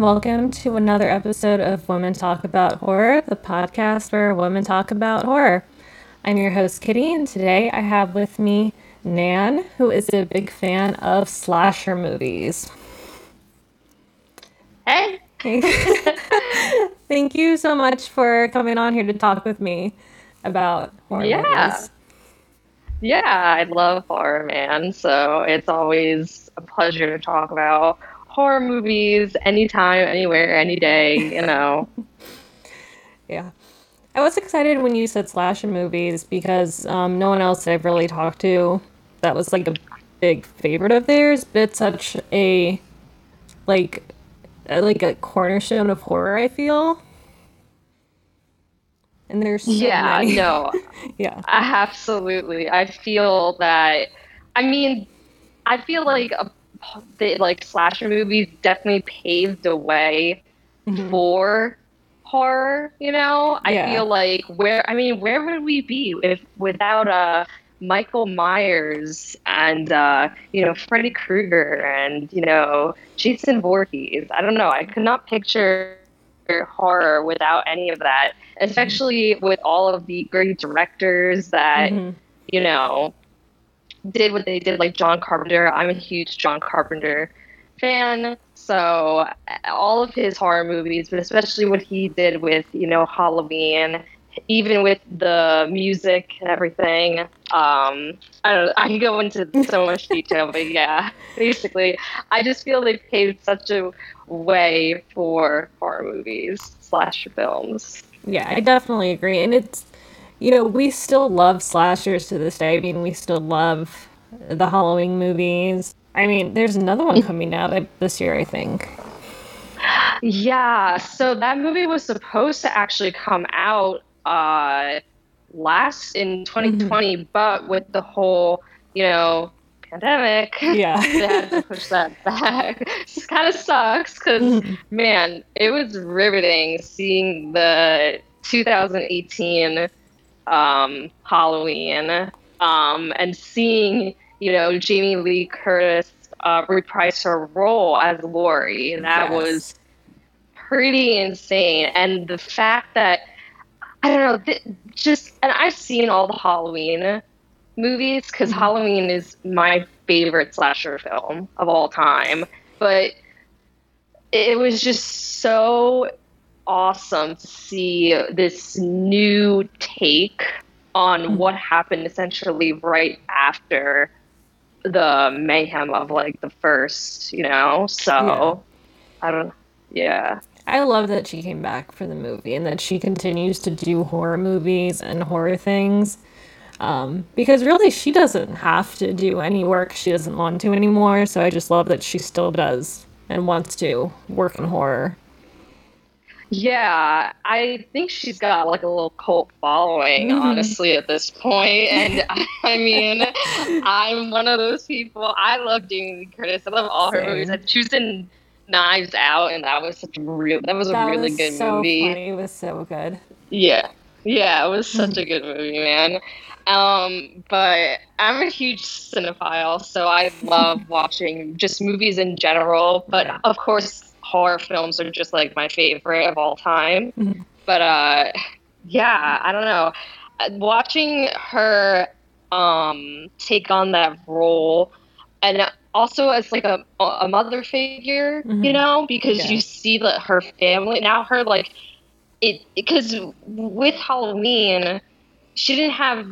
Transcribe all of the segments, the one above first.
welcome to another episode of Women Talk About Horror, the podcast where women talk about horror. I'm your host, Kitty, and today I have with me Nan, who is a big fan of slasher movies. Hey. Thank you so much for coming on here to talk with me about horror Yeah. movies. Yeah, I love horror, man. So it's always a pleasure to talk about horror movies anytime, anywhere, any day, you know. Yeah. I was excited when you said slasher movies because um, no one else that I've really talked to that was like a big favorite of theirs, but it's such a like a, like a cornerstone of horror. I feel, and there's so yeah, many. no, yeah, absolutely. I feel that, I mean, I feel like a, they, like slasher movies definitely paved the way for horror, you know? I Yeah. feel like where I mean, where would we be if without uh Michael Myers and uh, you know, Freddy Krueger and, you know, Jason Voorhees. I don't know. I could not picture horror without any of that, especially with all of the great directors that, Mhm. you know, did what they did like John Carpenter. I'm a huge John Carpenter fan. So all of his horror movies, but especially what he did with, you know, Halloween, even with the music and everything. Um, I don't know, I can go into so much detail, but yeah, basically, I just feel they paved such a way for horror movies, slash films. yeah. I definitely agree, and it's you know we still love slashers to this day. I mean, we still love the Halloween movies. I mean, there's another one coming out uh, this year, I think. Yeah, so that movie was supposed to actually come out uh last in 2020, but with the whole, you know, pandemic, Yeah. they had to push that back. It kind of sucks because man, it was riveting seeing the 2018 um, Halloween um, and seeing you know Jamie Lee Curtis uh, reprise her role as Laurie. That Yes. was pretty insane, and the fact that I don't know, th- just and I've seen all the Halloween movies because Halloween is my favorite slasher film of all time, but it was just so awesome to see this new take on what happened essentially right after the mayhem of like the first, you know? So I don't yeah. I love that she came back for the movie and that she continues to do horror movies and horror things. Um, because really, she doesn't have to do any work she doesn't want to anymore. So I just love that she still does and wants to work in horror. Yeah, I think she's got like a little cult following, Mhm. honestly, at this point. And I mean, I'm one of those people. I love Jamie Lee Curtis. I love all her Same. movies. She was in Knives Out, and that was such a real. That was a That really was good so movie. funny. It was so good. Yeah, yeah, it was such a good movie, man. Um, but I'm a huge cinephile, so I love watching just movies in general. But of course, horror films are just like my favorite of all time. Mhm. But uh, yeah, I don't know. Watching her um take on that role, and also as like a a mother figure, you Mhm. know, because Yeah. you see that her family now her like it because with Halloween, she didn't have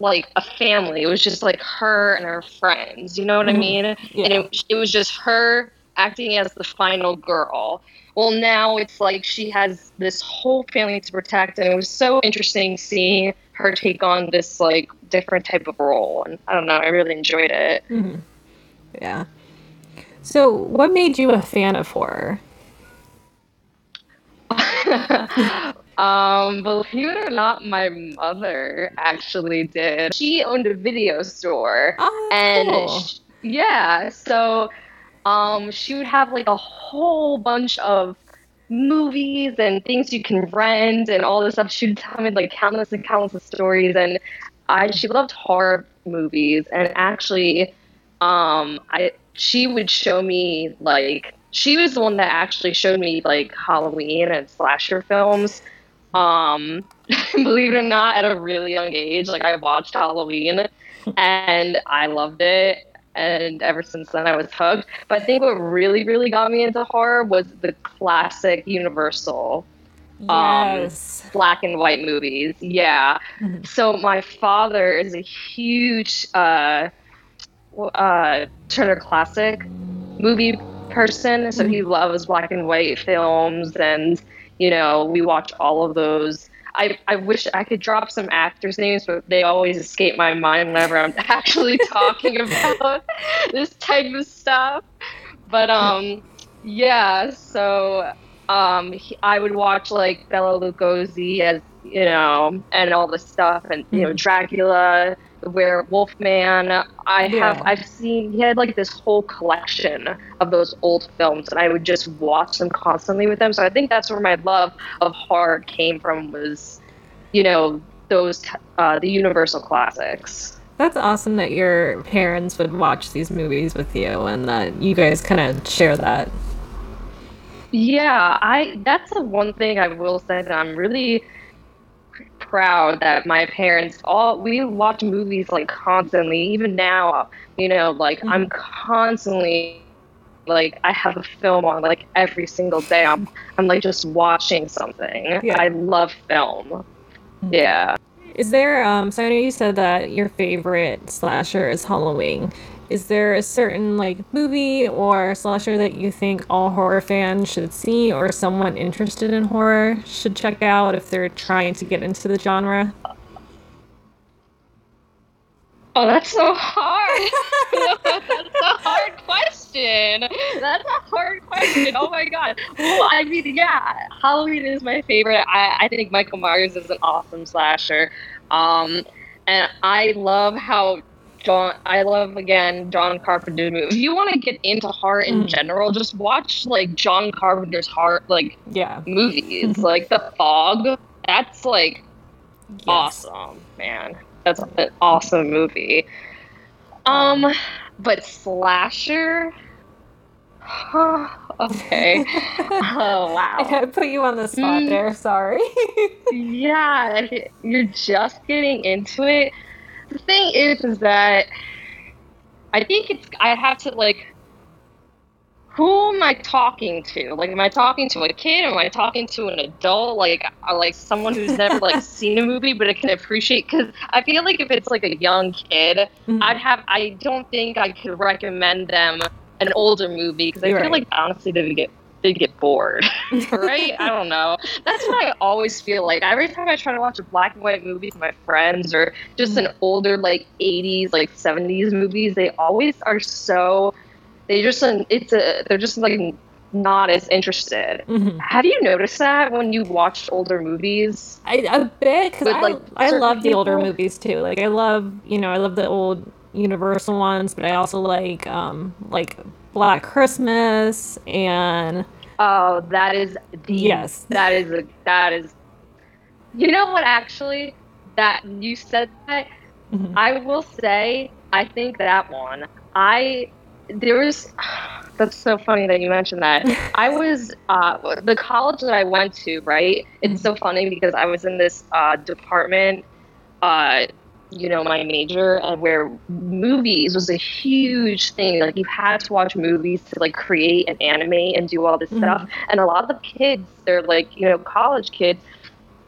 like a family. It was just like her and her friends. You know what I Mhm. mean? Yeah. And it, it was just her acting as the final girl. Well, now it's like she has this whole family to protect, and it was so interesting seeing her take on this like different type of role. And I don't know, I really enjoyed it. Mhm. Yeah. So, what made you a fan of horror? um, believe it or not, my mother actually did. She owned a video store, Oh, and cool. sh- yeah, so um, she would have like a whole bunch of movies and things you can rent and all this stuff. She'd tell me like countless and countless of stories, and I she loved horror movies, and actually, um, I she would show me like she was the one that actually showed me like Halloween and slasher films. Um, believe it or not, at a really young age, like I watched Halloween and I loved it. And ever since then, I was hooked. But I think what really, really got me into horror was the classic Universal Yes. um, black and white movies. Yeah. Mhm. So my father is a huge uh, uh, Turner Classic movie person, so he loves black and white films, and you know we watch all of those. I, I wish I could drop some actors' names, but they always escape my mind whenever I'm actually talking about this type of stuff. But um, yeah. So um, he, I would watch like Bela Lugosi as you know, and all the stuff, and you know, Mhm. Dracula, the Werewolf Man. I have I've seen he had like this whole collection of those old films, and I would just watch them constantly with him. So I think that's where my love of horror came from was, you know, those uh, the Universal classics. That's awesome that your parents would watch these movies with you and that you guys kind of share that. Yeah, I that's the one thing I will say that I'm really proud that my parents all we watch movies like constantly. Even now you know like i'm constantly like i have a film on like every single day. I'm i'm like just watching something. Yeah. i love film. Yeah. Is there, um, so I know you said that your favorite slasher is Halloween. Is there a certain, like, movie or slasher that you think all horror fans should see or someone interested in horror should check out if they're trying to get into the genre? Oh, that's so hard. that's a hard question. That's a hard question. Oh my god. Well, I mean, yeah, Halloween is my favorite. I, I think Michael Myers is an awesome slasher. Um, and I love how John. I love again John Carpenter's movie. If you want to get into horror in Mm. general, just watch like John Carpenter's horror like Yeah. movies, like The Fog. That's like Yes. awesome, man. That's an awesome movie. Um, but slasher. Huh, okay. oh wow. I put you on the spot Mm. there, sorry. Yeah, you're just getting into it. The thing is, is that I think it's I have to like. Who am I talking to? Like, am I talking to a kid? Am I talking to an adult? Like, like someone who's never like seen a movie but it can appreciate? Because I feel like if it's like a young kid, Mhm. I'd have. I don't think I could recommend them an older movie because I You're feel right. like honestly they would get they get bored, right? I don't know. That's what I always feel like. Every time I try to watch a black and white movie with my friends or just an older like 80s, like 70s movies, they always are so. They just it's a they're just like not as interested. Mhm. Have you noticed that when you watch older movies? I, a bit because I, like, I love the older movies too. Like I love you know I love the old Universal ones, but I also like um like Black Christmas and Oh, that is the Yes. That is a that is. You know what? Actually, that you said that. Mhm. I will say, I think that one. I there was. That's so funny that you mentioned that. I was uh, the college that I went to. Right. It's so funny because I was in this uh, department. Uh, you know my major and where movies was a huge thing. Like you had to watch movies to like create and animate and do all this Mhm. stuff. And a lot of the kids they're like you know college kids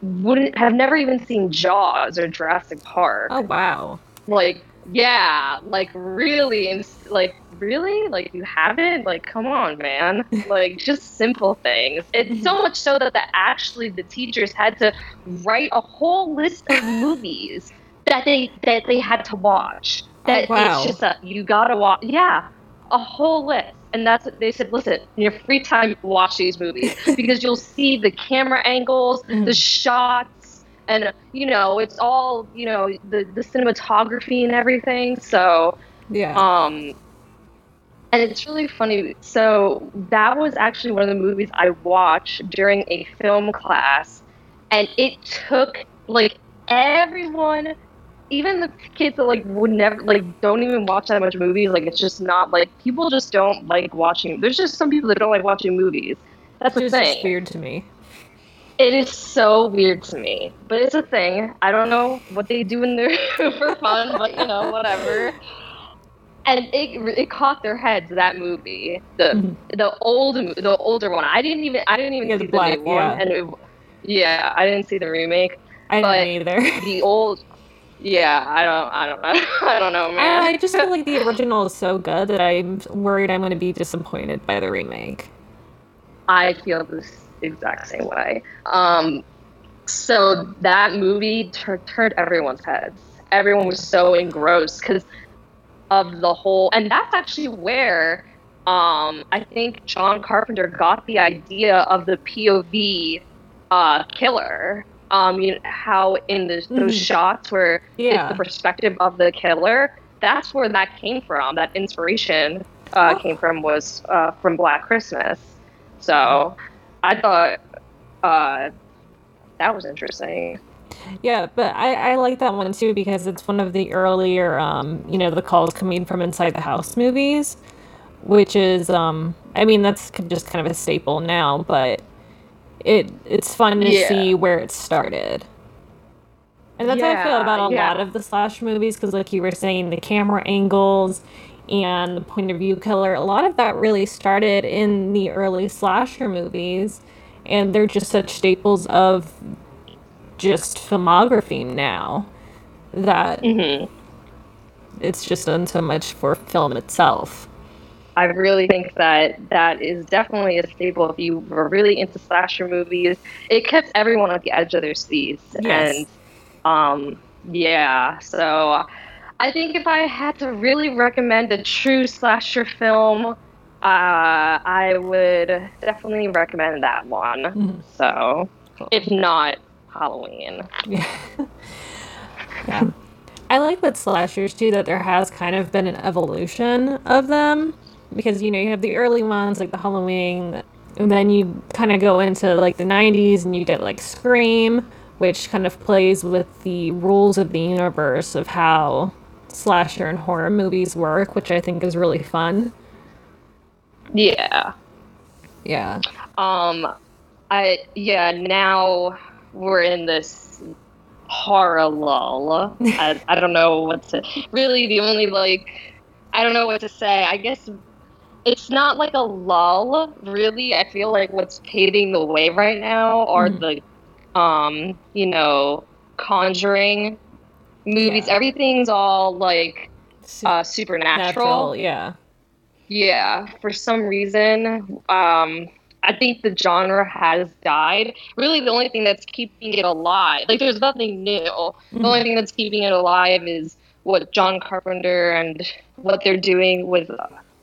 wouldn't have never even seen jaws or jurassic park. Oh wow. Like yeah like really ins- like really? Like you haven't? Like come on man. Like just simple things. It's so much so that the, actually the teachers had to write a whole list of movies that they that they had to watch. That wow. it's just a you gotta watch yeah a whole list. And that's they said listen in your free time watch these movies. Because you'll see the camera angles the Mhm. shots and you know it's all you know the the cinematography and everything. So yeah. um and it's really funny. So that was actually one of the movies i watched during a film class. And it took like everyone even the kids that like would never like don't even watch that much movies. Like it's just not like people just don't like watching. There's just some people that don't like watching movies. That's the It's thing. just weird to me. It is so weird to me, but it's a thing. I don't know what they do in there for fun, but you know, whatever. And it it caught their heads that movie, the Mhm. the old the older one. I didn't even I didn't even Yeah, see the black- new one, yeah. and it, yeah, I didn't see the remake. I But- didn't either. The old, yeah, I don't I don't know I don't know, man. I just feel like the original is so good that I'm worried I'm going to be disappointed by the remake. I feel the exact same way. Um, so that movie tur- turned everyone's heads. Everyone was so engrossed because of the whole, and that's actually where um, I think John Carpenter got the idea of the POV uh, killer. Um, you know, how in the, those Mhm. shots where Yeah. it's the perspective of the killer. That's where that came from. That inspiration uh, Oh. came from was uh, from Black Christmas. So I thought uh, that was interesting. Yeah, but I, I like that one too because it's one of the earlier, um, you know, the calls coming from inside the house movies, which is, um, I mean, that's just kind of a staple now, but it it's fun to Yeah. see where it started. And that's how I feel about a yeah. lot of the slash movies because, like you were saying, the camera angles and the point of view killer, a lot of that really started in the early slasher movies, and they're just such staples of just filmography now that hmm it's just done so much for film itself. I really think that that is definitely a staple. If you were really into slasher movies, it kept everyone at the edge of their seats. Yes. And um, yeah, so I think if I had to really recommend a true slasher film, uh, I would definitely recommend that one. Mhm. So, if not Halloween. Yeah. yeah. I like with slashers too that there has kind of been an evolution of them because you know you have the early ones like the Halloween and then you kind of go into like the 90s and you get like Scream which kind of plays with the rules of the universe of how slasher and horror movies work which I think is really fun. Yeah. Yeah. Um, I yeah. Now we're in this horror lull. I, I don't know what to. Really, the only like, I don't know what to say. I guess it's not like a lull. Really, I feel like what's paving the way right now are Mhm. the, um, you know, Conjuring movies. Yeah. Everything's all like uh, supernatural. natural, yeah. Yeah, for some reason, um, I think the genre has died. Really, the only thing that's keeping it alive, like there's nothing new. The only thing that's keeping it alive is what John Carpenter and what they're doing with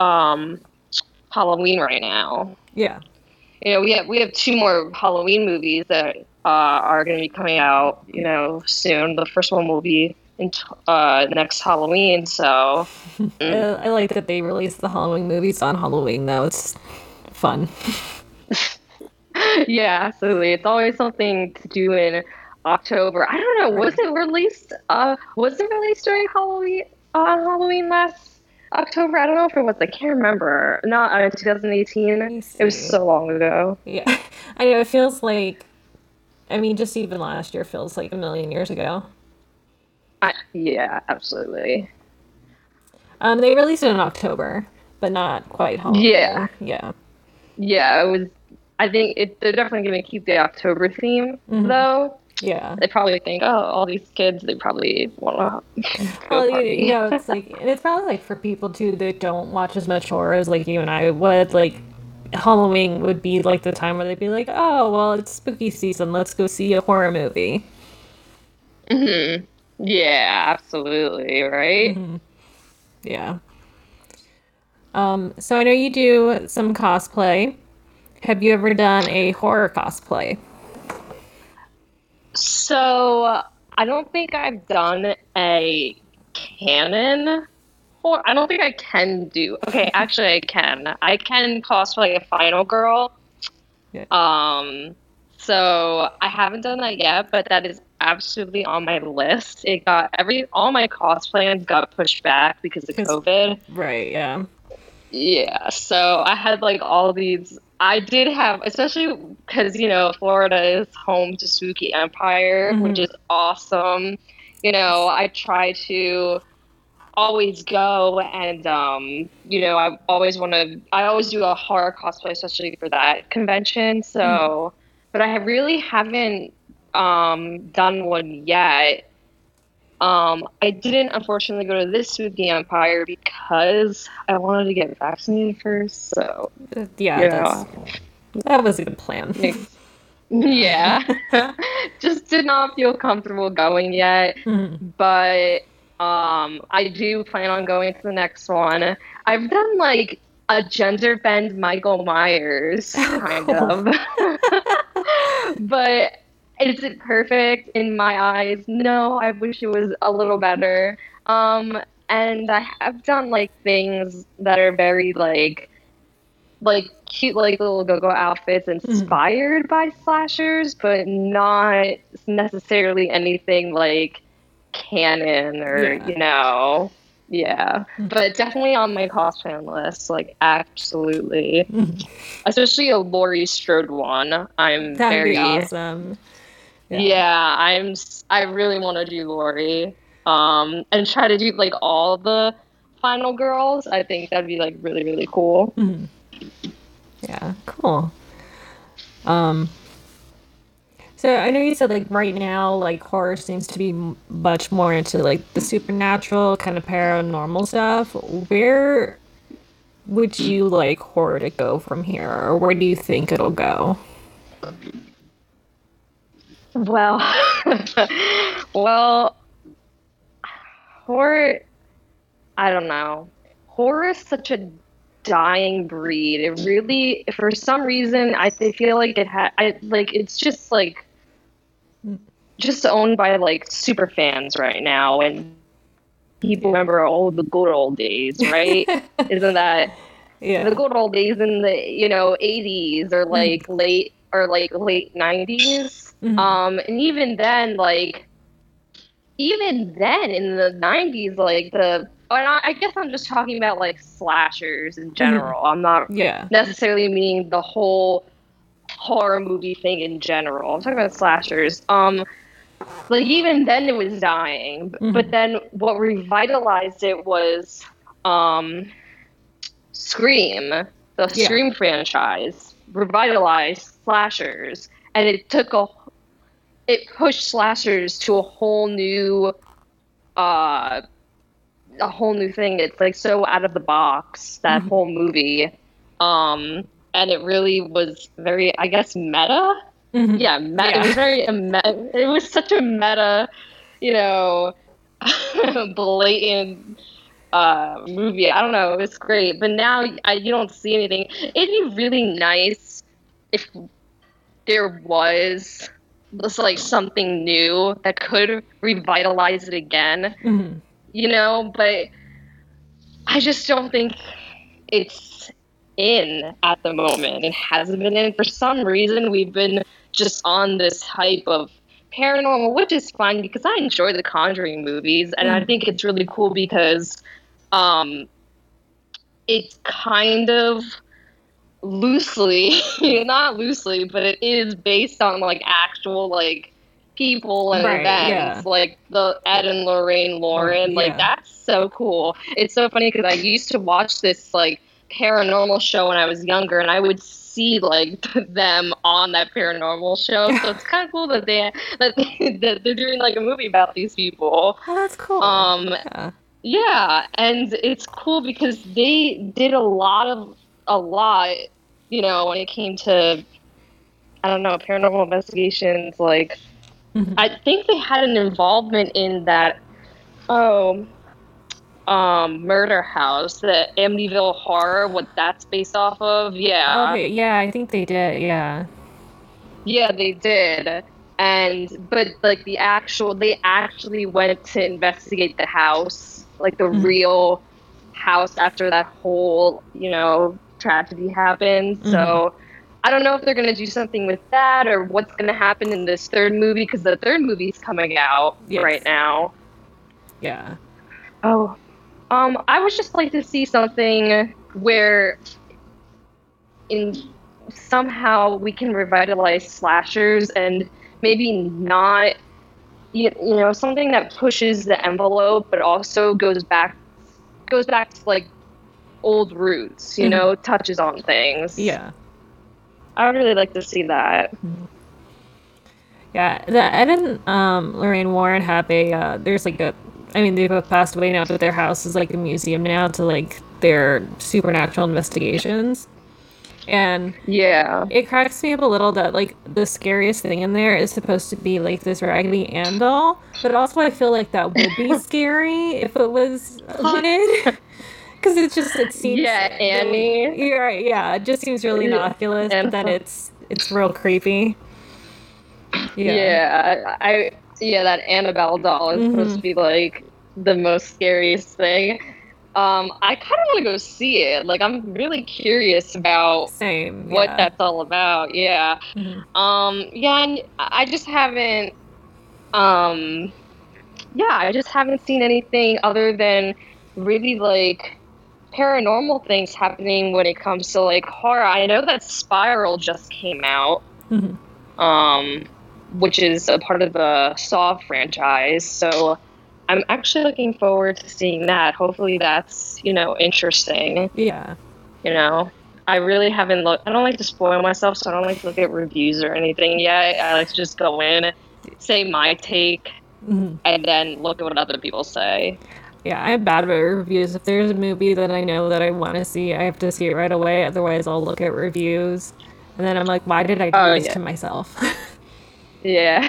um, Halloween right now. Yeah. You know, we have we have two more Halloween movies that uh, are going to be coming out. You know, soon. The first one will be in t- uh, next Halloween. So. I, I like that they release the Halloween movies on Halloween though. It's fun. yeah, absolutely. It's always something to do in October. I don't know. Was it released? Uh, was it released during Halloween? On Halloween last October? I don't know if it was. I can't remember. Not uh, 2018. It was so long ago. Yeah. I know it feels like I mean just even last year feels like a million years ago. I, yeah, absolutely. Um they released it in October, but not quite Halloween. Yeah. Yeah. Yeah, it was. I think it, they're definitely going to keep the October theme Mhm. though. Yeah. They probably think, oh, all these kids, they probably want to Well, you, know, it's like and it's probably like for people too that don't watch as much horror as like you and I would, like Halloween would be like the time where they'd be like, Oh, well it's spooky season, let's go see a horror movie. Mhm. Yeah, absolutely, right? Yeah. Um, so I know you do some cosplay. Have you ever done a horror cosplay? So I don't think I've done a canon. Or I don't think I can do. Okay, actually, I can. I can cosplay a final girl. Yeah. Um, so I haven't done that yet, but that is absolutely on my list. It got every all my cosplaying got pushed back because of COVID. Right, yeah. Yeah, so I had like all these. I did have, especially because you know Florida is home to Spooky Empire, mm-hmm. which is awesome. You know, I try to always go and um, you know I always want to. I always do a horror cosplay, especially for that convention. So, mm-hmm. but I really haven't um, done one yet. Um, I didn't unfortunately go to this spooky empire because I wanted to get vaccinated first. So yeah, that was a good plan. yeah, just did not feel comfortable going yet, mm-hmm. but um, I do plan on going to the next one. I've done like a gender bend Michael Myers kind of, but is it perfect in my eyes? No, I wish it was a little better. Um, and I have done like things that are very like like cute like little go-go outfits mm-hmm. inspired mm. by slashers, but not necessarily anything like canon or yeah. you know yeah, mm-hmm. but definitely on my cosplay list, like absolutely, mm-hmm. especially a Laurie Strode one. I'm That'd very awesome. Yeah. yeah, I'm. I really want to do Laurie, um, and try to do like all the final girls. I think that'd be like really really cool. Mm-hmm. Yeah, cool. Um, so I know you said like right now, like horror seems to be much more into like the supernatural kind of paranormal stuff. Where would you like horror to go from here, or where do you think it'll go? Well, well, horror. I don't know. Horror is such a dying breed. It really, for some reason, I feel like it had. I like. It's just like, just owned by like super fans right now, and people remember all the good old days, right? Isn't that? Yeah. The good old days in the you know 80s or mm. like late or like late 90s Mm-hmm. Um, and even then, like, even then in the 90s, like, the, and I, I guess I'm just talking about, like, slashers in mm-hmm. general. Mm-hmm. I'm not yeah. necessarily meaning the whole horror movie thing in general. I'm talking about slashers. Um, like, even then it was dying. Mm-hmm. But then what revitalized it was, um, Scream, the yeah. Scream franchise, revitalized slashers and it took a it pushed slashers to a whole new uh a whole new thing. It's like so out of the box that mm-hmm. whole movie. Um and it really was very I guess meta. Mm-hmm. Yeah, meta. Yeah. It was very meta. It was such a meta, you know, blatant uh, movie. I don't know. It was great, but now I, you don't see anything. It'd be really nice if there was was like something new that could revitalize it again. Mm-hmm. You know, but I just don't think it's in at the moment. It hasn't been in for some reason. We've been just on this hype of paranormal, which is fun because I enjoy the Conjuring movies, and mm. I think it's really cool because um, it's kind of loosely, not loosely, but it is based on like actual like people and right, events, yeah. like the Ed and Lorraine Warren. Like that's so cool. It's so funny because I used to watch this like paranormal show when I was younger, and I would see like them on that paranormal show. So it's kind of cool that they that, that they're doing like a movie about these people. Oh, that's cool. Um, yeah. yeah, and it's cool because they did a lot of a lot, you know, when it came to I don't know, paranormal investigations, like mm-hmm. I think they had an involvement in that oh um murder house, the Amityville horror, what that's based off of. Yeah. Okay, yeah, I think they did, yeah. Yeah, they did. And but like the actual they actually went to investigate the house, like the mm-hmm. real house after that whole, you know, tragedy happens. Mm-hmm. So I don't know if they're gonna do something with that or what's gonna happen in this third movie because the third movie's coming out Yes. right now. Yeah. Oh, um, I would just like to see something where, in somehow we can revitalize slashers and maybe not, you, you know, something that pushes the envelope but also goes back, goes back to like old roots. You Mhm. know, touches on things. Yeah. I would really like to see that. Yeah, the Ed and um, Lorraine Warren have a. Uh, there's like a. I mean, they both passed away now, but their house is like a museum now to like their supernatural investigations. And Yeah. it cracks me up a little that like the scariest thing in there is supposed to be like this Raggedy Ann doll, but also I feel like that would be scary if it was haunted. Because it's just it seems Yeah, Annie. You're right, yeah, it just seems really innocuous, but then it's it's real creepy. Yeah. I yeah, that Annabelle doll is supposed Mhm. to be like the most scariest thing. Um, I kind of want to go see it. Like, I'm really curious about Same. what that's all about. Yeah. Mhm. Um, yeah, and I just haven't. Um, yeah, I just haven't seen anything other than really like paranormal things happening when it comes to like horror. I know that Spiral just came out Mhm. um, which is a part of the Saw franchise. So I'm actually looking forward to seeing that. Hopefully, that's you know interesting. Yeah. You know, I really haven't looked. I don't like to spoil myself, so I don't like to look at reviews or anything yet. I like to just go in, say my take, Mhm. and then look at what other people say. Yeah, I'm bad about reviews. If there's a movie that I know that I want to see, I have to see it right away. Otherwise, I'll look at reviews, and then I'm like, why did I do Oh, this yeah. to myself? Yeah.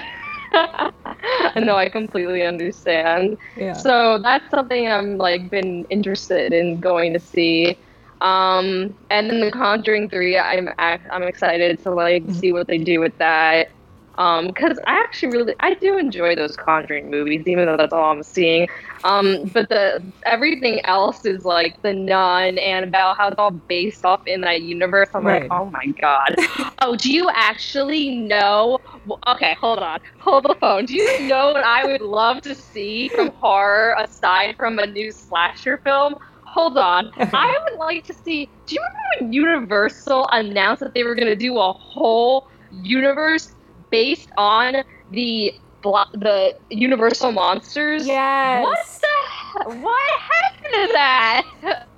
no, I completely understand. yeah. So that's something I'm like been interested in going to see. Um, and then The Conjuring Three, I'm I'm excited to like Mm-hmm. see what they do with that. Um, because I actually really I do enjoy those Conjuring movies, even though that's all I'm seeing. Um, but the everything else is like the Nun and about how it's all based off in that universe. I'm Right. like, oh my god. oh, do you actually know? Okay, hold on, hold the phone. Do you know what I would love to see from horror aside from a new slasher film? Hold on. I would like to see. Do you remember when Universal announced that they were going to do a whole universe based on the blo- the Universal monsters? Yes. What the? he- What happened to that?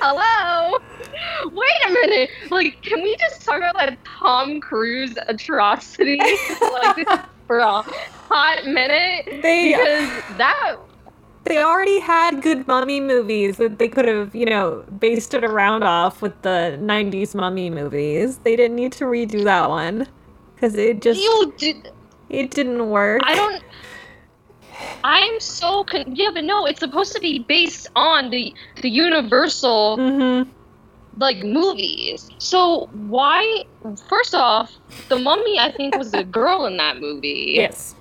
Hello. Wait a minute. Like, can we just talk about that Tom Cruise atrocity like for a hot minute? They- because that They already had good mummy movies that they could have, you know, based it around off with the 90s mummy movies. They didn't need to redo that one because it just you did. it didn't work. I don't. I'm so con- yeah, but no, it's supposed to be based on the the Universal Mm-hmm. like movies. So why? First off, the Mummy I think was a girl in that movie. Yes.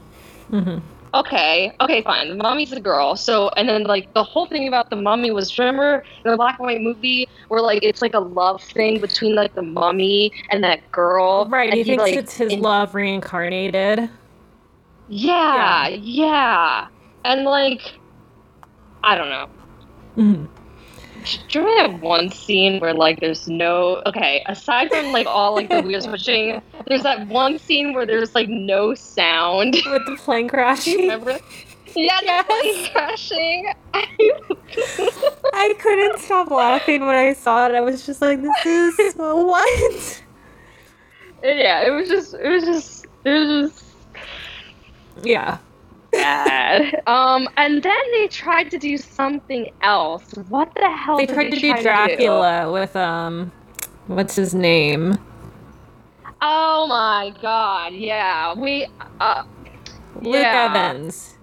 Mm-hmm. Okay, okay, fine. The mummy's a girl. So, and then like the whole thing about the mummy was remember in the black and white movie where like it's like a love thing between like the mummy and that girl. Right. and He thinks like, it's his in- love reincarnated. Yeah, yeah, and like I don't know. Mm-hmm. Do you remember that one scene where like there's no okay, aside from like all like the wheels pushing, there's that one scene where there's like no sound. With the plane crashing. Remember? Yeah, Yes. the plane crashing. I couldn't stop laughing when I saw it. I was just like, this is what? yeah, it was just it was just it was just Yeah. Bad. um, and then they tried to do something else. What the hell? They tried to do Dracula with um what's his name? Oh my god! Yeah, we. Uh, Luke yeah. Evans.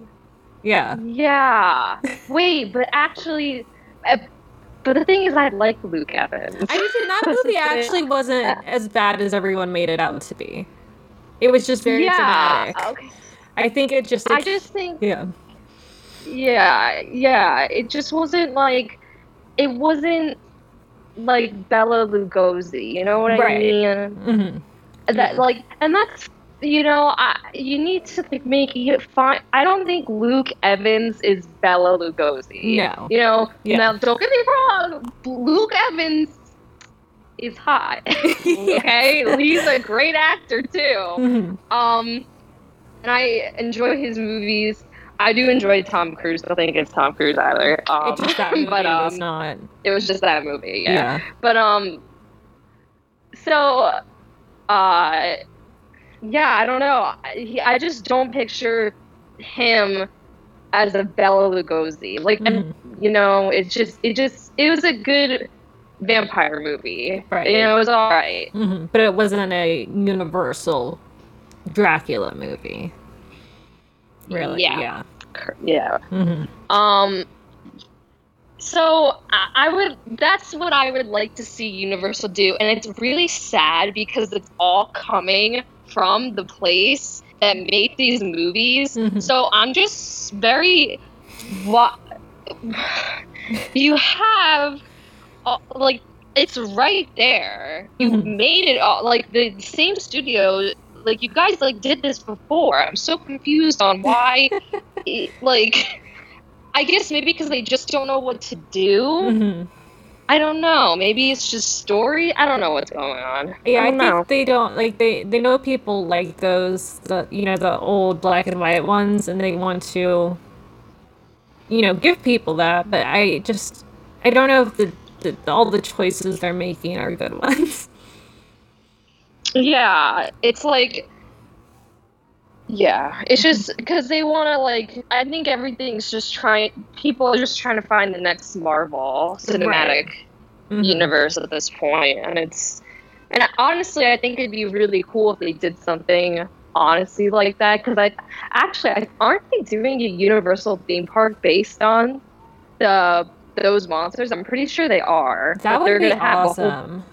Yeah. Yeah. Wait, but actually, uh, but the thing is, I like Luke Evans. I mean, that movie actually wasn't as bad as everyone made it out to be. It was just very yeah. dramatic. Okay. I think it just I just think. yeah. Yeah, yeah. It just wasn't like. It wasn't like Bela Lugosi. You know what I Right. mean? hmm That like, and that's you know, I, you need to like make it fine. I don't think Luke Evans is Bela Lugosi. No. you know. Yeah. Now, don't get me wrong, Luke Evans is hot. okay, he's a great actor too. hmm Um, and I enjoy his movies. I do enjoy Tom Cruise. I don't think it's Tom Cruise either. Um, It's just that movie but um, was not. it was just that movie. Yeah. Yeah. But um, so, uh, yeah, I don't know. I, I just don't picture him as a Bela Lugosi. Like, and Mm-hmm. you know, it's just, it just, it was a good vampire movie. Right. You know, it was all right. hmm But it wasn't a universal Dracula movie. Really? Yeah. Yeah. Yeah. hmm Um. So I, would. That's what I would like to see Universal do, and it's really sad because it's all coming from the place that made these movies. Mhm. So I'm just very. What you have, like, it's right there. You Mhm. made it all like the same studio. Like you guys like did this before. I'm so confused on why. like, I guess maybe because they just don't know what to do. hmm I don't know. Maybe it's just story. I don't know what's going on. Yeah, I I, think know. they don't like they they know people like those the you know the old black and white ones, and they want to you know give people that. But I just I don't know if the, the all the choices they're making are good ones. Yeah, it's like. Yeah, it's just because they want to like. I think everything's just trying. People are just trying to find the next Marvel cinematic Mhm. universe at this point, and it's. And honestly, I think it'd be really cool if they did something honestly like that. Because I actually, I, aren't they doing a Universal theme park based on the those monsters? I'm pretty sure they are. That would be gonna have a whole awesome.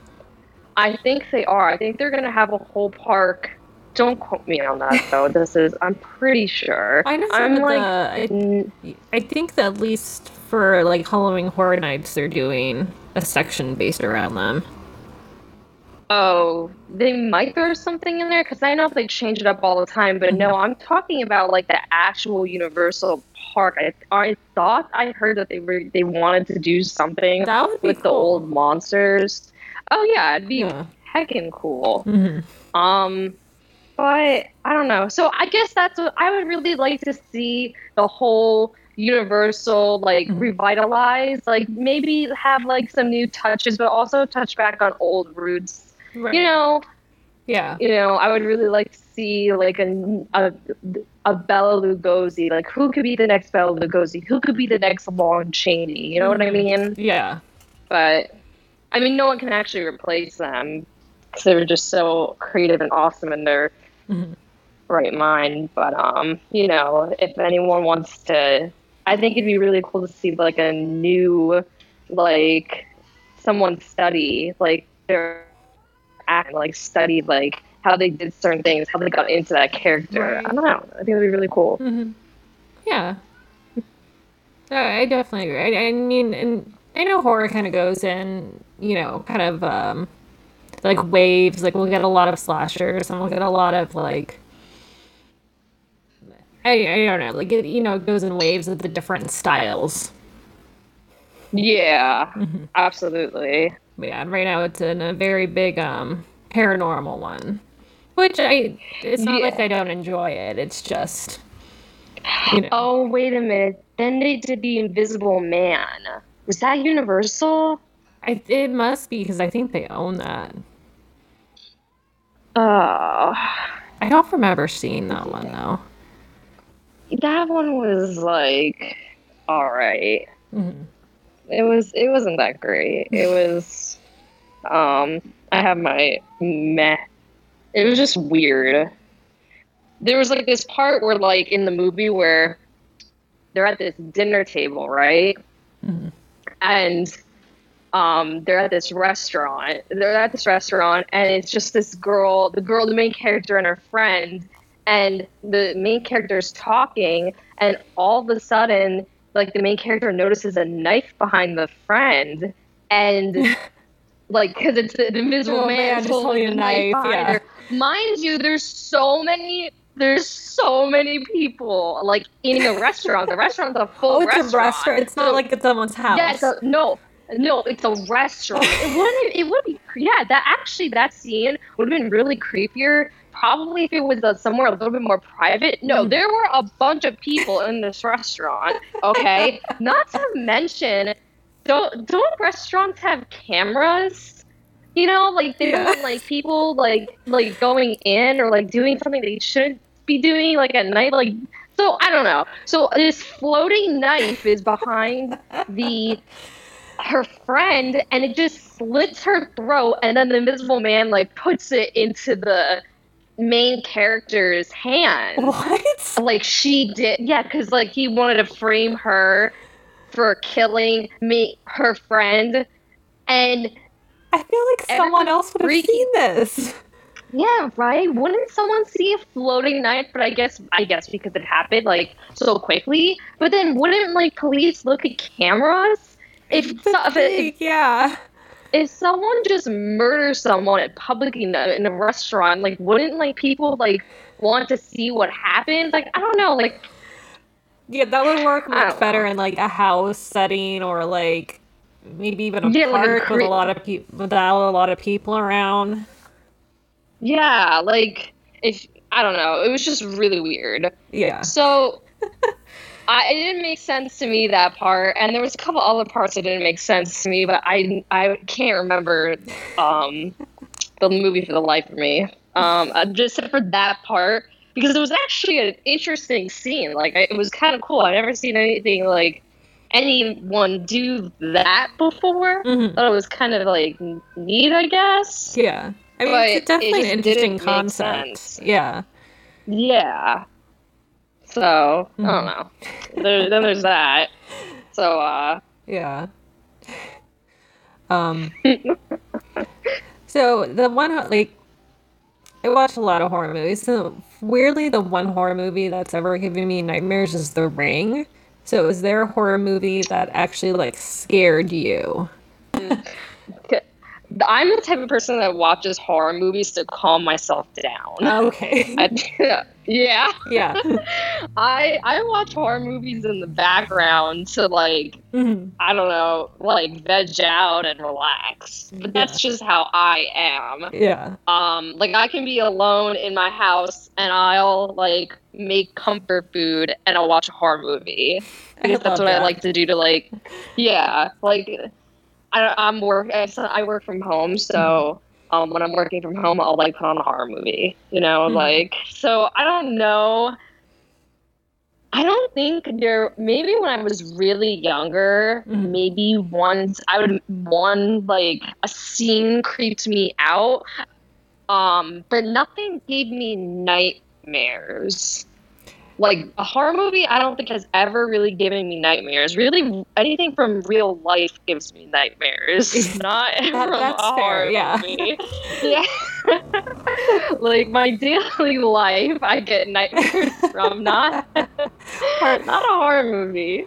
I think they are. I think they're going to have a whole park. Don't quote me on that though. This is I'm pretty sure. I know some I'm like the. n- I, I think that at least for like Halloween Horror Nights, they're doing a section based around them. oh, they might throw something in there cuz I know they change it up all the time, but no, I'm talking about like the actual Universal park. I I thought I heard that they were they wanted to do something That would be with the old monsters. Oh yeah, it'd be Yeah. heckin' cool. hmm Um, but I don't know. So I guess that's what I would really like to see the whole Universal like Mhm. revitalize. Like maybe have like some new touches, but also touch back on old roots. Right. You know, Yeah. you know. I would really like to see like a a, a Bela Lugosi. Like who could be the next Bela Lugosi? Who could be the next Lon Chaney? You know what I mean? Yeah. but I mean, no one can actually replace them because they were just so creative and awesome in their Mhm. right mind. But um, you know, if anyone wants to, I think it'd be really cool to see like a new, like, someone study like their act, like study like how they did certain things, how they got into that character. Right. I don't know. I think it'd be really cool. hmm Yeah. I definitely agree. I, I mean, and I know horror kind of goes in, you know, kind of um, like waves. Like we'll get a lot of slashers, and we'll get a lot of like, I, I don't know, like it, you know, it goes in waves of the different styles. Yeah, absolutely. But yeah, right now it's in a very big um paranormal one, which I it's not like I don't enjoy it. It's just, you know, Oh, wait a minute. Then they did the Invisible Man. Was that Universal? I, it must be because I think they own that. Oh, I don't remember seeing that one though. that one was like, all right. Mhm. It was. It wasn't that great. It was. Um, I have my meh. It was just weird. There was like this part where, like, in the movie where they're at this dinner table, right? Mhm. and um, they're at this restaurant. They're at this restaurant, and it's just this girl, the girl, the main character, and her friend. And the main character is talking, and all of a sudden, like the main character notices a knife behind the friend, and like because it's the invisible Oh, man, holding a knife, behind yeah. Mind you, there's so many. There's so many people like in a restaurant. The restaurant's a full Oh, it's restaurant. a restaurant. It's not like it's someone's house. yeah, a, no, no, it's a restaurant. it wouldn't. It would be. Yeah, that actually that scene would have been really creepier. Probably if it was uh, somewhere a little bit more private. No, Mhm. there were a bunch of people in this restaurant. Okay, not to mention, don't don't restaurants have cameras? You know, like they don't like people like like going in or like doing something they shouldn't be doing like at night. Like so, I don't know. So this floating knife is behind the her friend and it just slits her throat and then the invisible man like puts it into the main character's hand. What? like she did yeah because like he wanted to frame her for killing me her friend and I feel like someone else would have freaking- seen this. yeah right? Wouldn't someone see a floating knife? But i guess i guess because it happened like so quickly. But then wouldn't like police look at cameras if, if, yeah. if someone just murders someone at public in a, in a restaurant, like wouldn't like people like want to see what happened? Like I don't know, like Yeah, that would work much better know. in like a house setting or like maybe even a Yeah, like a park with a lot of people without a lot of people around. yeah, like if I don't know, it was just really weird. Yeah. So I, it didn't make sense to me that part, and there was a couple other parts that didn't make sense to me, but I I can't remember um, the movie for the life of me. Um, uh, just except for that part because it was actually an interesting scene. Like it was kind of cool. I've never seen anything like anyone do that before. Mhm. Thought it was kind of like neat, I guess. Yeah. I mean, But it's definitely it an interesting concept. Yeah. Yeah. So I don't know. There, then there's that. So uh, Yeah. Um. so the one like, I watch a lot of horror movies. So weirdly, the one horror movie that's ever given me nightmares is The Ring. So is there a horror movie that actually like scared you? I'm the type of person that watches horror movies to calm myself down. Okay. I- yeah, yeah. I I watch horror movies in the background to like Mhm. I don't know, like veg out and relax. But that's just how I am. Yeah. Um, like I can be alone in my house and I'll like make comfort food and I'll watch a horror movie. I Because that's what I like to do to like, yeah, like I, I'm work. I, work from home, so um, when I'm working from home, I'll like put on a horror movie. You know, Mhm. like so. I don't know. I don't think there. Maybe when I was really younger, Mhm. maybe once I would one like a scene creeped me out. Um, but nothing gave me nightmares. Like a horror movie, I don't think has ever really given me nightmares. Really, anything from real life gives me nightmares. Not from that's a fair, horror yeah. movie. Yeah. like my daily life, I get nightmares from not not a horror movie.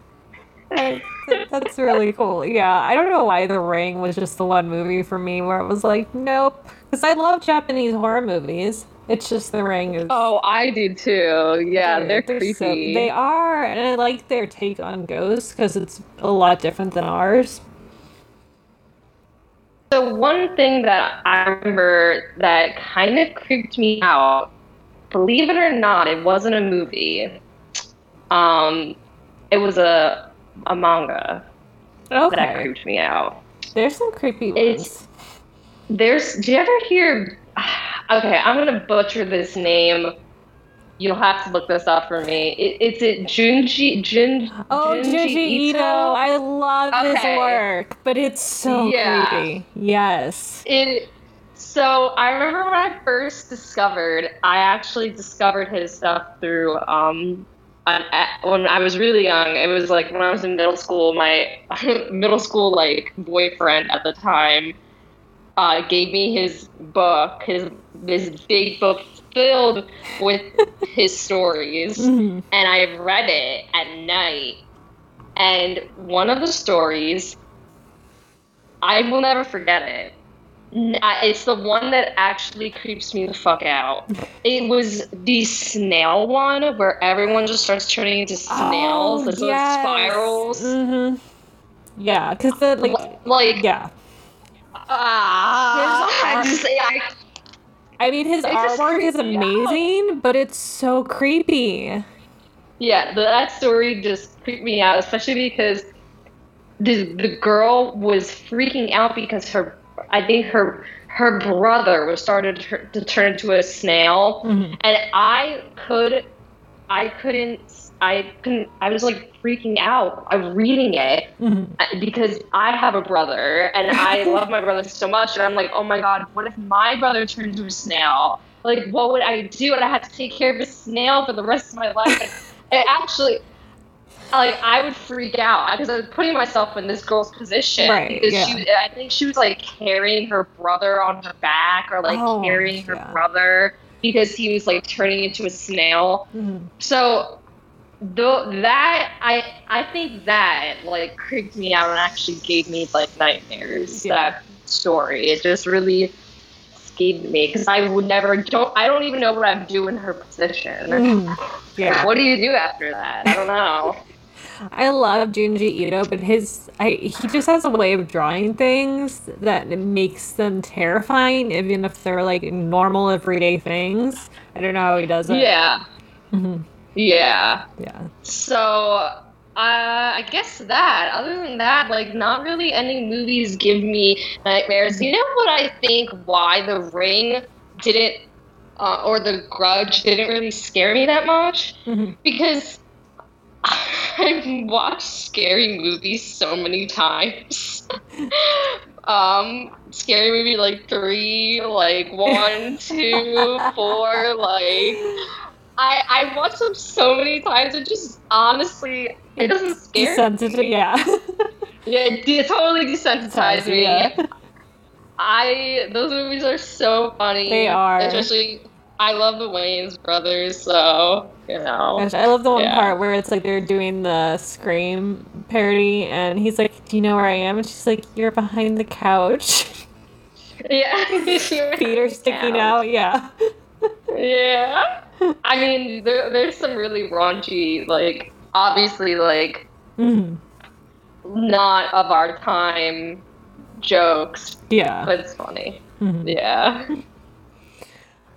That- That's really cool. Yeah, I don't know why The Ring was just the one movie for me where it was like, nope. Because I love Japanese horror movies. It's just The Ring is. Oh, I do too. Yeah, they're, so- creepy. they are, and I like their take on ghosts because it's a lot different than ours. So one thing that I remember that kind of creeped me out, believe it or not, it wasn't a movie. Um, it was a a manga that Okay. creeped me out. There's some creepy It's- ones. There's, do you ever hear? Okay, I'm gonna butcher this name. You'll have to look this up for me. It, it's it Junji Jun. Oh, Junji Ito. I love his work, but it's so Yeah. creepy. Yes. It. So I remember when I first discovered. I actually discovered his stuff through um, an, when I was really young. It was like when I was in middle school. My middle school like boyfriend at the time uh, gave me his book, his this big book filled with his stories Mhm. and I read it at night. And one of the stories, I will never forget it. It's the one that actually creeps me the fuck out. It was the snail one where everyone just starts turning into snails. There's like spirals. hmm Yeah, because the like, Like, yeah. Ah, His I just, I, I mean, his It artwork is creeps out. amazing, but it's so creepy. yeah, that story just creeped me out, especially because the the girl was freaking out because her, I think her her brother was started to, to turn into a snail, Mhm. and I could, I couldn't, I couldn't, I was like freaking out. I'm reading it Mhm. uh, because I have a brother and I love my brother so much, and I'm like, oh my god, what if my brother turned into a snail? Like, what would I do? And I had to take care of a snail for the rest of my life. And it actually, like, I would freak out because I was putting myself in this girl's position Right, because yeah. she, I think she was like carrying her brother on her back or like Oh, carrying her brother because he was like turning into a snail. Mhm. So though that I I think that like creeped me out and actually gave me like nightmares. Yeah. That story it just really scared me because I would never don't I don't even know what I'd do in her position. Mhm. Yeah. What do you do after that? I don't know. I love Junji Ito, but his I he just has a way of drawing things that makes them terrifying, even if they're like normal everyday things. I don't know how he does it. yeah. Mhm. Yeah. Yeah. So uh, I guess that. Other than that, like not really any movies give me nightmares. You know what I think? Why The Ring didn't, uh, or The Grudge didn't really scare me that much Mhm. because I've watched scary movies so many times. um, scary movie like three, like one, two, four, like. I I watched them so many times. It just honestly, it doesn't scare. me. Desensitive, yeah. Yeah, it, totally desensitized me. Yeah. I those movies are so funny. They are. Especially, I love the Wayans brothers, so you know. Gosh, I love the one Yeah. part where it's like they're doing the Scream parody, and he's like, "Do you know where I am?" And she's like, "You're behind the couch." Yeah, Feet are sticking out. Yeah. Yeah. I mean, there, there's some really raunchy, like obviously, like Mhm. not of our time jokes, Yeah. but it's funny. Mhm. Yeah.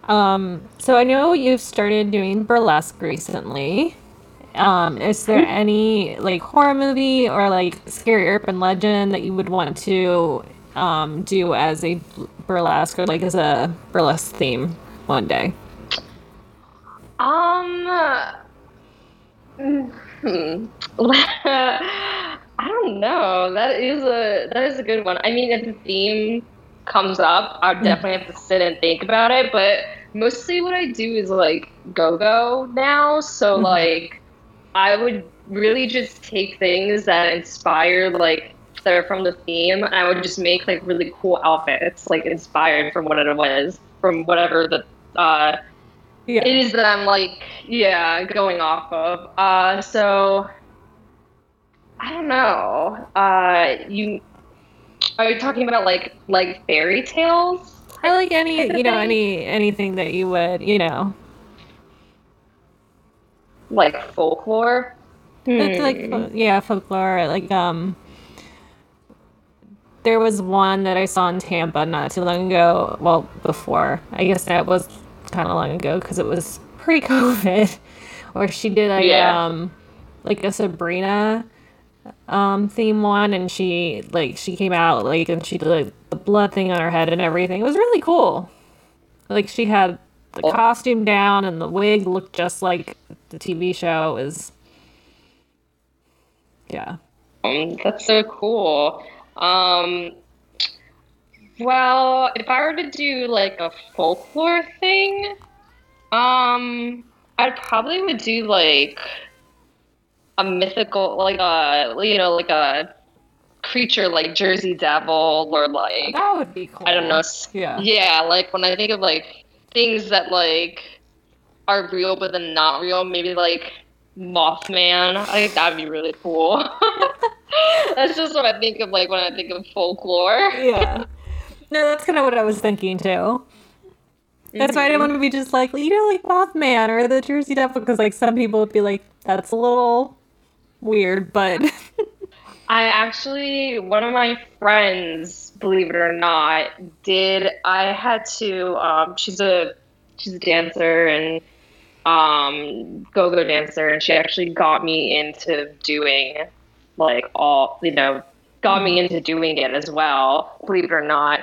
Um, so I know you've started doing burlesque recently. Um, is there any like horror movie or like scary urban legend that you would want to um, do as a burlesque or like as a burlesque theme one day? Um. hmm. I don't know. That is a that is a good one. I mean, if the theme comes up, I would definitely have to sit and think about it. But mostly, what I do is like go go now. So Mhm. like, I would really just take things that inspire like that are from the theme. And I would just make like really cool outfits, like inspired from what it was, from whatever the uh, Yeah. it is that I'm like, yeah, going off of. Uh, so I don't know. Uh, you are you talking about like like fairy tales? I like any you know any anything that you would you know Like folklore? It's like Hmm. fo- yeah, folklore. Like um, there was one that I saw in Tampa not too long ago. Well, before I guess that was kind of long ago because it was pre-COVID, where she did a Yeah. um, like a Sabrina um theme one, and she like she came out like and she did like, the blood thing on her head and everything. It was really cool. Like she had the Oh. costume down and the wig looked just like the TV show. It was yeah. Um, that's so cool. Um, well, if I were to do like a folklore thing, um, I probably would do like a mythical, like a you know, like a creature like Jersey Devil or like That would be cool. I don't know. Yeah. Yeah, like when I think of like things that like are real but then not real, maybe like Mothman. I think that'd be really cool. That's just what I think of like when I think of folklore. Yeah. No, that's kind of what I was thinking too. That's why I didn't want to be just like, you know, like Mothman or the Jersey Devil, because like some people would be like, that's a little weird, but I actually, one of my friends, believe it or not, did. I had to. Um, she's a she's a dancer and um, go-go dancer, and she actually got me into doing like all you know, got me into doing it as well. Believe it or not.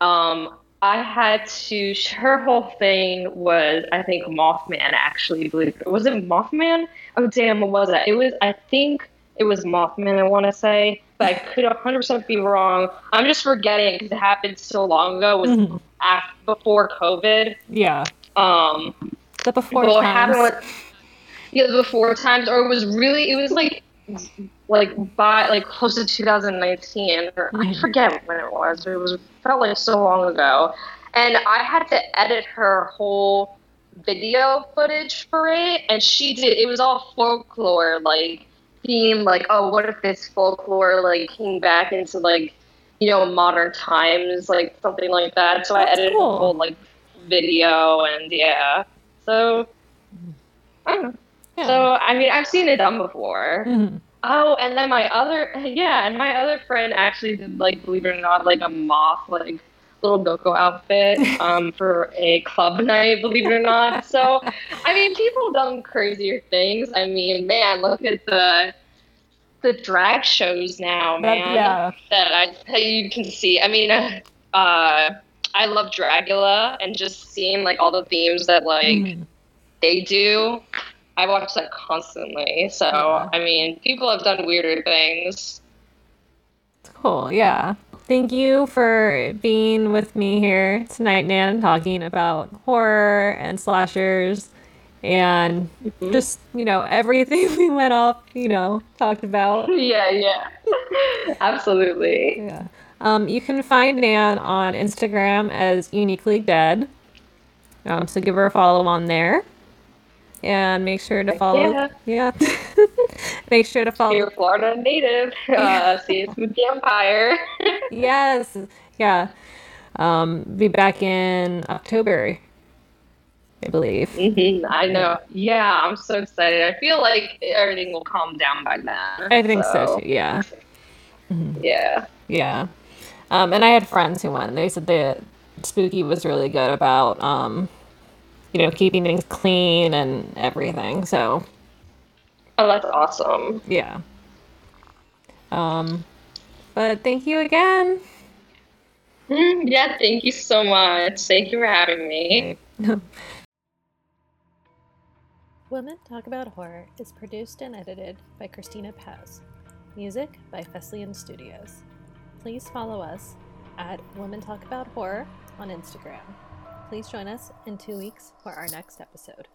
Um, I had to. Her whole thing was, I think, Mothman. Actually, believe it was it Mothman? Oh damn, what was it? It was. I think it was Mothman. I want to say, but I could 100 percent be wrong. I'm just forgetting because it happened so long ago. It was Mhm. after, before COVID. yeah, Um, the before well, times. happened yeah, the before times, or it was really. It was like like by like close to 2019 or I Mhm. forget when it was. It was felt like so long ago, and I had to edit her whole video footage for it, and she did. It was all folklore, like theme, like oh, what if this folklore like came back into like you know modern times, like something like that. So I edited cool. the whole like video, and yeah, so. I don't know. Yeah. So I mean, I've seen it done before. Mhm. Oh, and then my other yeah, and my other friend actually did like believe it or not, like a moth like little go-go outfit um for a club night, believe it or not. So I mean people done crazier things. I mean, man, look at the the drag shows now, That- man. yeah. That I that you can see. I mean uh, uh I love Dragula and just seeing like all the themes that like Mhm. they do. I watch that constantly. So, Yeah. I mean, people have done weirder things. Cool, yeah. Thank you for being with me here tonight, Nan, talking about horror and slashers and just, you know, everything we went off, you know, talked about. Yeah, yeah. Absolutely. Yeah. Um, you can find Nan on Instagram as Uniquely Dead. Um, so give her a follow on there. And make sure to follow. Yeah. make sure to follow. Here, Florida native. Uh, Spooky Empire. Yes. Yeah. Um, be back in October, I believe. Mhm, I know. Yeah, I'm so excited. I feel like everything will calm down by then. I think so, too. Yeah. Yeah. Yeah. Um, and I had friends who went. They said that Spooky was really good about, um, you know, keeping things clean and everything. So, Oh, that's awesome. yeah. Um, but thank you again. Mm, yeah, thank you so much. Thank you for having me. Women Talk About Horror is produced and edited by Christina Paz. Music by Feslian Studios. Please follow us at Women Talk About Horror on Instagram. Please join us in two weeks for our next episode.